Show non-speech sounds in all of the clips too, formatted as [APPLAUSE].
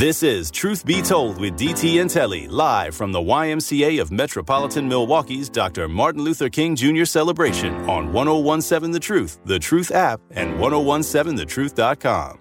This is Truth Be Told with DT and Telly, live from the YMCA of Metropolitan Milwaukee's Dr. Martin Luther King Jr. celebration on 1017 The Truth, The Truth app, and 1017thetruth.com.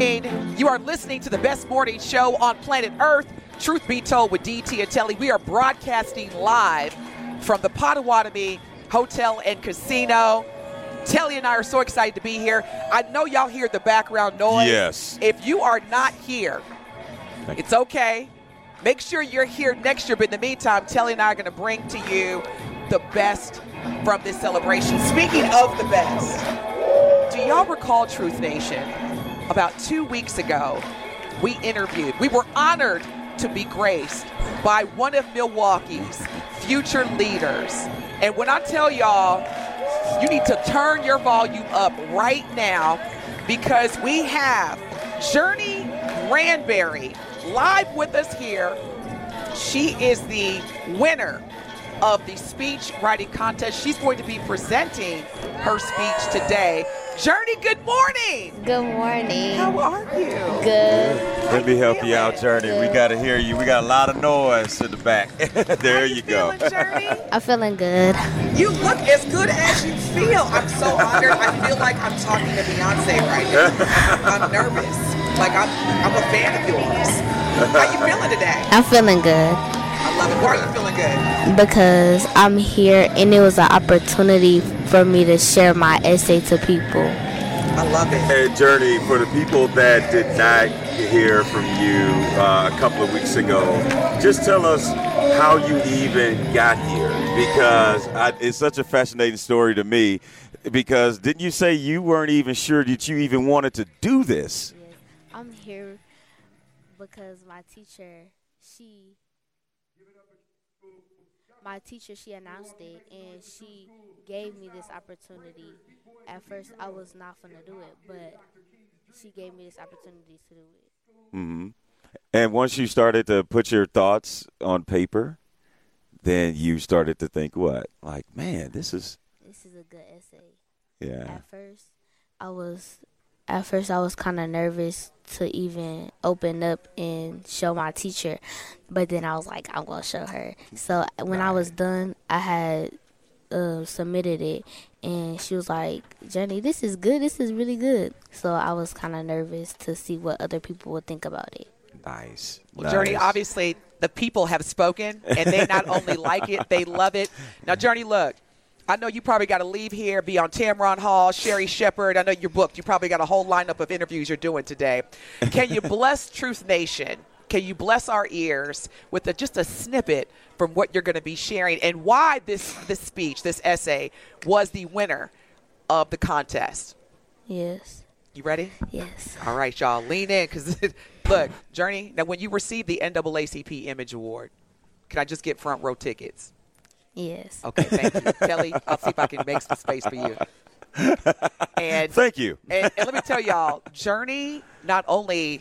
You are listening to the best morning show on planet Earth, Truth Be Told with DT and Telly. We are broadcasting live from the Potawatomi Hotel and Casino. Telly and I are so excited to be here. I know y'all hear the background noise. Yes. If you are not here, it's okay. Make sure you're here next year. But in the meantime, Telly and I are going to bring to you the best from this celebration. Speaking of the best, do y'all recall Truth Nation? About two weeks ago, we interviewed, we were honored to be graced by one of Milwaukee's future leaders. And when I tell y'all, you need to turn your volume up right now because we have Journee Grandberry live with us here. She is the winner of the speech writing contest. She's going to be presenting her speech today. Journee, good morning. Good morning. How are you? Good. Let me help you out, Journee. We got to hear you. We got a lot of noise in the back. [LAUGHS] there you, you go. Feeling, Journee? [LAUGHS] I'm feeling good. You look as good as you feel. I'm so honored. I feel like I'm talking to Beyonce right now. [LAUGHS] I'm nervous. Like I'm, I'm a fan of yours. How you feeling today? I'm feeling good. I love it. Why are you feeling good? Because I'm here and it was an opportunity for me to share my essay to people. I love it. Hey, Journee, for the people that did not hear from you uh, a couple of weeks ago, just tell us how you even got here because I, it's such a fascinating story to me. Because didn't you say you weren't even sure that you even wanted to do this? Yes, I'm here because my teacher, she my teacher she announced it and she gave me this opportunity. At first I was not gonna do it, but she gave me this opportunity to do it. Mm-hmm. And once you started to put your thoughts on paper, then you started to think what? Like, man, this is This is a good essay. yeah. At first I was at first I was kind of nervous to even open up and show my teacher, but then I was like, I'm gonna show her. So when I was done, I had uh, submitted it, and she was like, "Jenny, this is good. This is really good." So I was kind of nervous to see what other people would think about it. Nice. Well, Journee, obviously the people have spoken, and they not only like it, they love it. Now, Journee, look. I know you probably got to leave here, be on Tamron Hall, Sherri Shepherd. I know you're booked. You probably got a whole lineup of interviews you're doing today. Can you bless [LAUGHS] Truth Nation? Can you bless our ears with a, just a snippet from what you're going to be sharing and why this, this speech, this essay, was the winner of the contest? Yes, You ready? yes. All right, y'all, lean in because [LAUGHS] look, Journee. Now, when you receive the NAACP Image Award, can I just get front row tickets? Yes. Okay, thank you, Kelly. I'll see if I can make some space for you. And Thank you. and, and let me tell y'all, Journee not only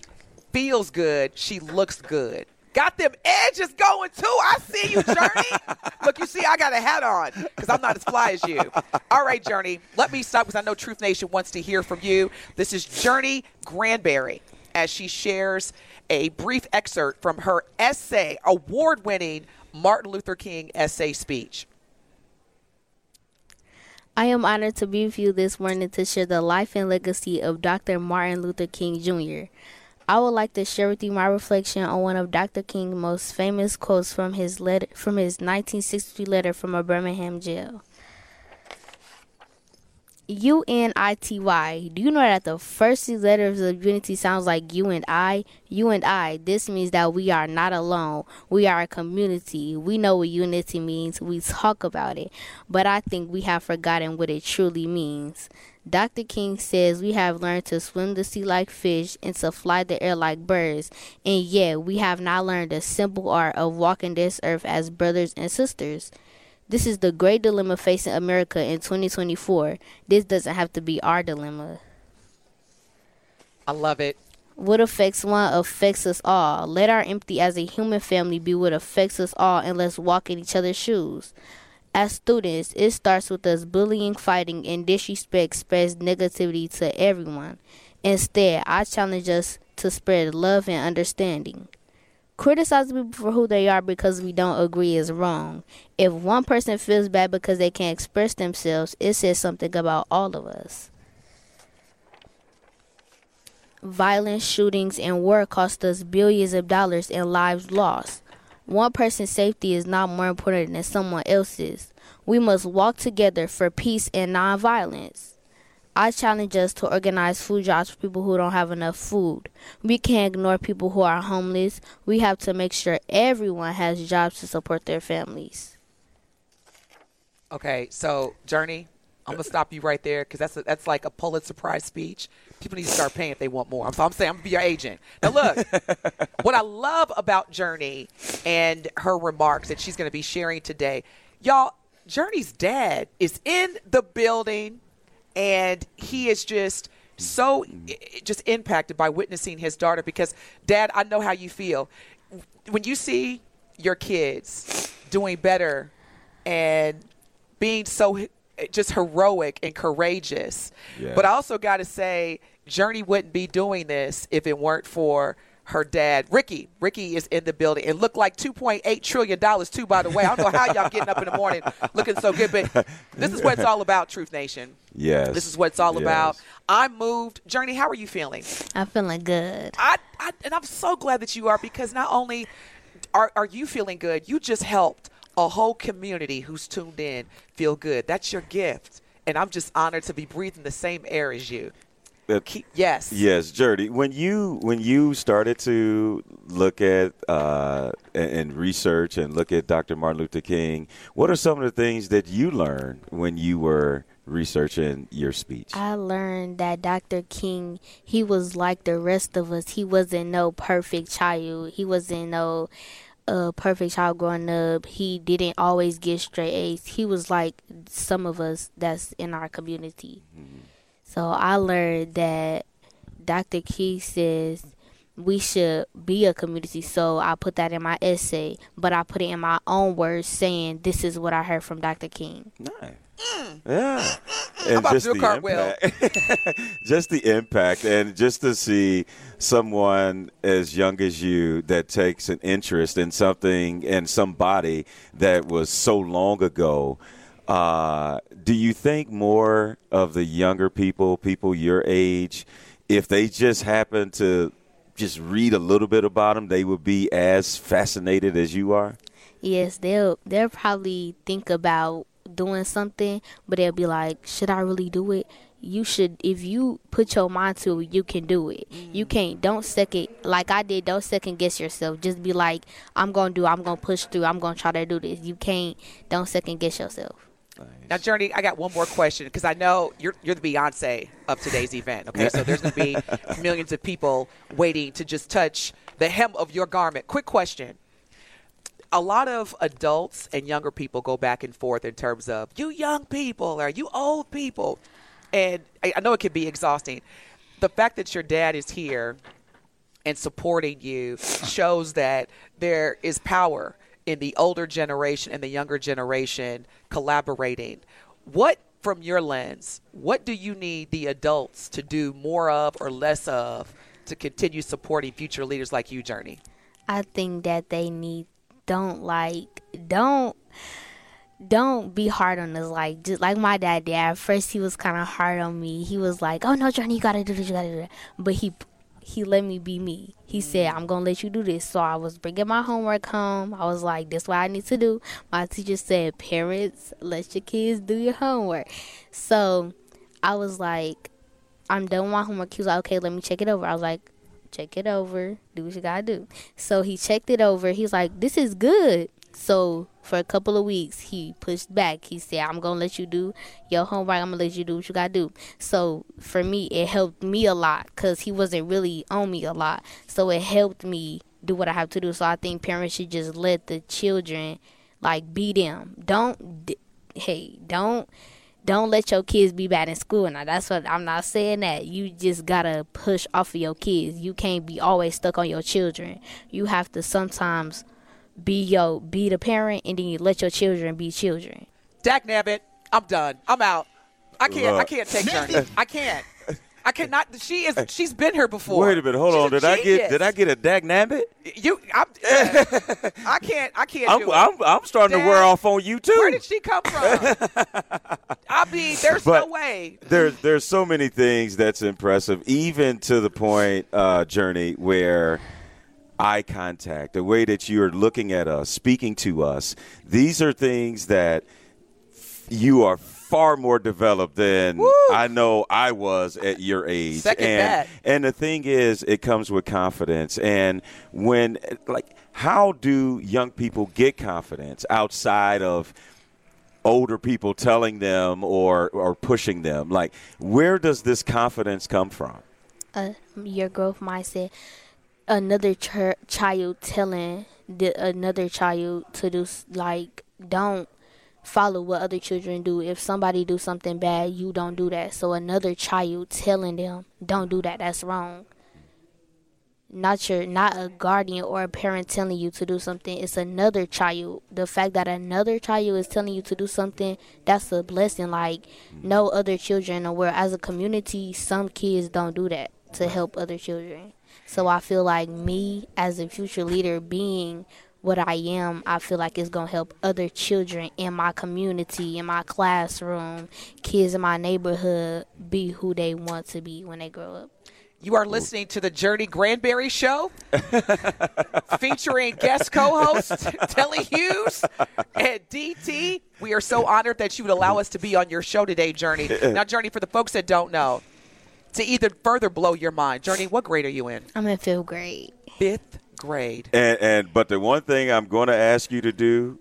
feels good, she looks good. Got them edges going too. I see you, Journee. Look, you see, I got a hat on because I'm not as fly as you. All right, Journee. Let me stop because I know Truth Nation wants to hear from you. This is Journee Grandberry as she shares a brief excerpt from her essay, award-winning Martin Luther King essay speech. I am honored to be with you this morning to share the life and legacy of Dr. Martin Luther King Jr. I would like to share with you my reflection on one of Dr. King's most famous quotes from his letter from his 1963 letter from a Birmingham jail. U N I T Y. Do you know that the first three letters of unity sounds like you and I? You and I. This means that we are not alone. We are a community. We know what unity means. We talk about it. But I think we have forgotten what it truly means. Dr. King says we have learned to swim the sea like fish and to fly the air like birds, and yet we have not learned the simple art of walking this earth as brothers and sisters. This is the great dilemma facing America in 2024. This doesn't have to be our dilemma. I love it. What affects one affects us all. Let our empathy as a human family be what affects us all, and let's walk in each other's shoes. As students, it starts with us bullying, fighting, and disrespect spreads negativity to everyone. Instead, I challenge us to spread love and understanding. Criticizing people for who they are because we don't agree is wrong. If one person feels bad because they can't express themselves, it says something about all of us. Violence, shootings, and war cost us billions of dollars and lives lost. One person's safety is not more important than someone else's. We must walk together for peace and nonviolence. I challenge us to organize food jobs for people who don't have enough food. We can't ignore people who are homeless. We have to make sure everyone has jobs to support their families. Okay, so Journee, I'm gonna stop you right there because that's a, that's like a Pulitzer Prize speech. People need to start paying if they want more. So I'm saying I'm gonna be your agent. Now look, [LAUGHS] what I love about Journee and her remarks that she's gonna be sharing today, y'all. Journee's dad is in the building, and he is just so just impacted by witnessing his daughter. Because, Dad, I know how you feel when you see your kids doing better and being so just heroic and courageous. But I also got to say, Journee wouldn't be doing this if it weren't for her dad, Ricky. Ricky is in the building. It looked like $2.8 trillion, too, by the way. I don't know how y'all getting up in the morning [LAUGHS] looking so good, but this is what it's all about, Truth Nation. Yes. This is what it's all yes. about. I'm moved. Journee, how are you feeling? I'm feeling good. I, I, and I'm so glad that you are because not only are, are you feeling good, you just helped a whole community who's tuned in feel good. That's your gift. And I'm just honored to be breathing the same air as you. Uh, yes. Yes, Journee. When you when you started to look at uh, and, research and look at Dr. Martin Luther King, what are some of the things that you learned when you were researching your speech? I learned that Dr. King, he was like the rest of us. He wasn't no perfect child. He wasn't no a perfect child growing up. He didn't always get straight A's. He was like some of us that's in our community. Mm-hmm. So I learned that Dr. King says we should be a community. So I put that in my essay, but I put it in my own words saying this is what I heard from Dr. King. Nice. Mm. Yeah. And just the impact. [LAUGHS] just the impact and just to see someone as young as you that takes an interest in something and somebody that was so long ago. Uh, do you think more of the younger people, people your age, if they just happen to just read a little bit about them, they would be as fascinated as you are? Yes, they'll they'll probably think about doing something, but they'll be like, should I really do it? You should, if you put your mind to it, you can do it. Mm. You can't, don't second, like I did, don't second guess yourself. Just be like, I'm going to do, I'm going to push through, I'm going to try to do this. You can't, don't second guess yourself. Nice. Now, Journee, I got one more question because I know you're you're the Beyonce of today's event. Okay, so there's going to be [LAUGHS] millions of people waiting to just touch the hem of your garment. Quick question: a lot of adults and younger people go back and forth in terms of you young people or you old people. And I, I know it can be exhausting. The fact that your dad is here and supporting you shows that there is power in the older generation and the younger generation collaborating. What, from your lens, what do you need the adults to do more of or less of to continue supporting future leaders like you, Journee? I think that they need don't like don't don't be hard on us like just like my dad did at first he was kind of hard on me he was like oh no johnny you gotta do this you gotta do that but he he let me be me. He said mm. i'm gonna let you do this. So i was bringing my homework home. I was like this is what i need to do. My teacher said parents let your kids do your homework. So i was like i'm done with my homework. He was like okay let me check it over. I was like check it over, do what you gotta do. So he checked it over. He's like, this is good. So for a couple of weeks, he pushed back. He said, I'm gonna let you do your homework. I'm gonna let you do what you gotta do. So for me, it helped me a lot because he wasn't really on me a lot. So it helped me do what I have to do. So I think parents should just let the children like be them. Don't, hey, don't don't let your kids be bad in school. Now that's what I'm not saying that you just gotta push off of your kids. You can't be always stuck on your children. You have to sometimes be yo be the parent and then you let your children be children. Dak Nabbit, I'm done. I'm out. I can't. I can't take Journee. I can't. I cannot. She is. She's been here before. Wait a minute. Hold She's on. a Did I get? Did I get a Dak Nabbit? You. I'm, [LAUGHS] uh, I can't. I can't I'm, do. I'm, I'm starting to wear off on you too. Where did she come from? [LAUGHS] I mean, there's But- no way. there's there's so many things that's impressive, even to the point, uh, Journee, where eye contact, the way that you're looking at us, speaking to us, these are things that you are far more developed than Woo! I know I was at your age. Second and that. and the thing is, it comes with confidence. And when like, how do young people get confidence outside of older people telling them or or pushing them like where does this confidence come from uh, your growth mindset. Another ch- child telling the another child to do like don't follow what other children do. If somebody do something bad, you don't do that. So another child telling them don't do that. That's wrong. Not your not a guardian or a parent telling you to do something. It's another child. The fact that another child is telling you to do something, that's a blessing. Like no other children in the world. As a community, some kids don't do that to help other children. So I feel like me as a future leader being what I am, I feel like it's gonna help other children in my community, in my classroom, kids in my neighborhood be who they want to be when they grow up. You are listening to the Journee Grandberry Show, [LAUGHS] featuring guest co-host Telly Hughes and DT. We are so honored that you would allow us to be on your show today, Journee. [LAUGHS] Now, Journee, for the folks that don't know, to even further blow your mind, Journee, what grade are you in? I'm in fifth grade. Fifth grade. and and but the one thing i'm going to ask you to do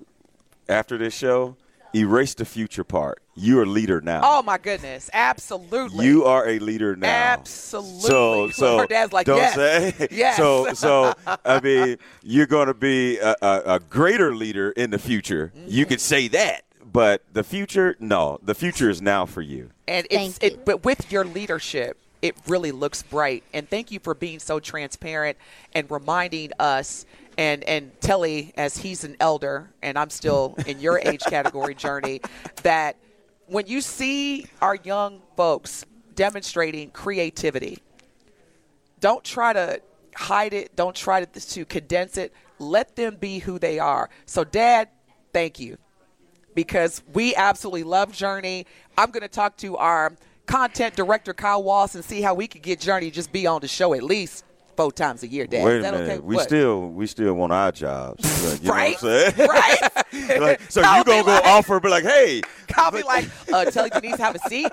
after this show erase the future part you're a leader now Oh my goodness, absolutely. you are a leader now Absolutely. so [LAUGHS] so Her dad's like, don't yes, say [LAUGHS] yes. so [LAUGHS] so i mean you're going to be a, a, a greater leader in the future you Mm-hmm. could say that but the future no the future is now for you And it's Thank you. it, but with your leadership, it really looks bright. And thank you for being so transparent and reminding us and and Telly, as he's an elder and I'm still in your age [LAUGHS] category Journee, that when you see our young folks demonstrating creativity, don't try to hide it. Don't try to, to condense it. Let them be who they are. So, Dad, thank you because we absolutely love Journee. I'm going to talk to our content director, Kyle Walls, and see how we could get Journee just be on the show at least four times a year, Dad. Wait a minute. okay? We What? still we still want our jobs. [LAUGHS] You right, know what I'm saying? [LAUGHS] right. [LAUGHS] like, so you gonna go like- offer be like, hey, Kyle be like, uh, telling Denise have a seat.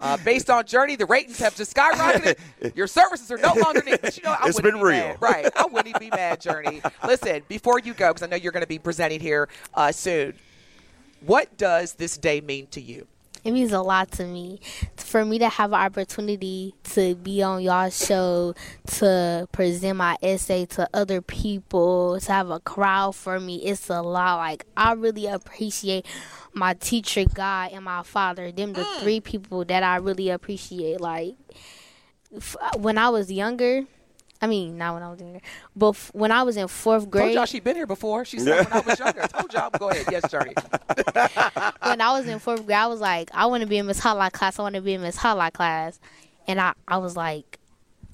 Uh, based on Journee, the ratings have just skyrocketed. Your services are no longer needed. But you know, I It's been be real. mad. right? I wouldn't even be mad, Journee. Listen, before you go, because I know you're going to be presenting here uh, soon. What does this day mean to you? It means a lot to me. For me to have an opportunity to be on y'all show, to present my essay to other people, to have a crowd for me, it's a lot. Like, I really appreciate my teacher, God, and my father. Them the mm. three people that I really appreciate. Like, f- when I was younger, I mean, not when I was younger, but f- when I was in fourth grade. Told y'all she been here before. She said when I was younger. I [LAUGHS] told y'all. Go ahead. Yes, Journee. [LAUGHS] when I was in fourth grade, I was like, I want to be in Miss Holla class. I want to be in Miss Holla class, and I, I was like,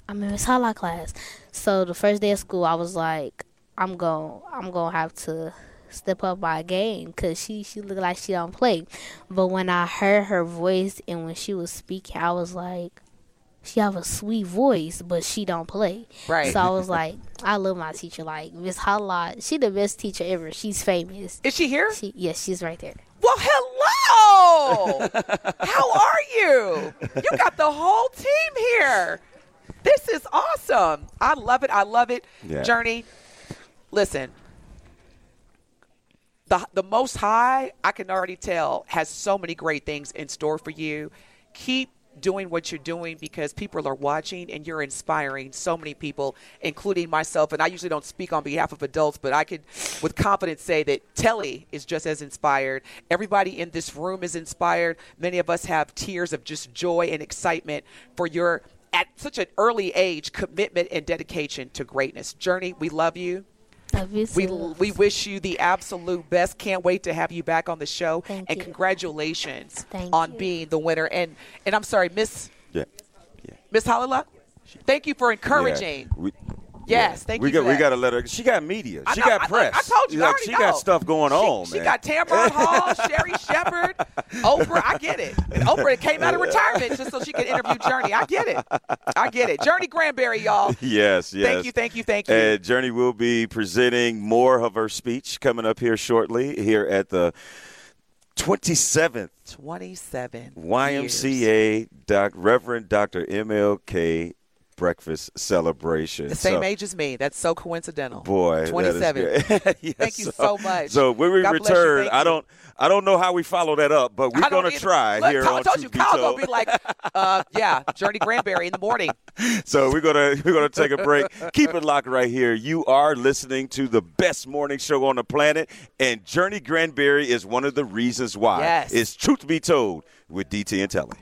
I'm in Miss Holla class. So the first day of school, I was like, I'm going, I'm gonna have to step up my game because she, she looked like she don't play. But when I heard her voice and when she was speaking, I was like. She have a sweet voice, but she don't play. Right. So I was like, I love my teacher. Like Miss Holla, she the best teacher ever. She's famous. Is she here? She, yes, she's right there. Well, hello. [LAUGHS] How are you? You got the whole team here. This is awesome. I love it. I love it. Yeah. Journee. Listen. The the most high, I can already tell, has so many great things in store for you. Keep doing what you're doing because people are watching and you're inspiring so many people, including myself. And I usually don't speak on behalf of adults, but I could, with confidence, say that Telly is just as inspired. Everybody in this room is inspired. Many of us have tears of just joy and excitement for your at such an early age commitment and dedication to greatness. Journee, we love you. We, we wish you the absolute best. Can't wait to have you back on the show. Thank and you. congratulations Thank on you. being the winner. And and I'm sorry, Miss Yeah. Yeah. Miss Halala. Thank you for encouraging. Yeah. We, Yes, thank we you got for we got to let her. She got media. I She know, got I- press. I, told you, I Like, already she know. got stuff going She- on, She man. got Tamron [LAUGHS] Hall, Sherri Shepherd, Oprah. I get it. And Oprah came out of retirement just so she could interview Journee. I get it. I get it. Journee Grandberry, y'all. yes, [LAUGHS] yes. Thank you, thank you, thank you. And Journee will be presenting more of her speech coming up here shortly here at the 27th 27 years. YMCA Doc, Reverend Dr. MLK Breakfast Celebration. The same So- age as me. That's so coincidental. Boy, 27. [LAUGHS] Yes, Thank you so much. So when we God bless you. return, I don't, I don't know how we follow that up, but we're gonna either. try Look, here Kyle, on I told you, Kyle's gonna be like, uh, yeah, Journee Grandberry in the morning. [LAUGHS] So we're gonna we're gonna take a break. Keep it locked right here. You are listening to the best morning show on the planet, and Journee Grandberry is one of the reasons why. Yes. It's Truth Be Told with DT and Telly.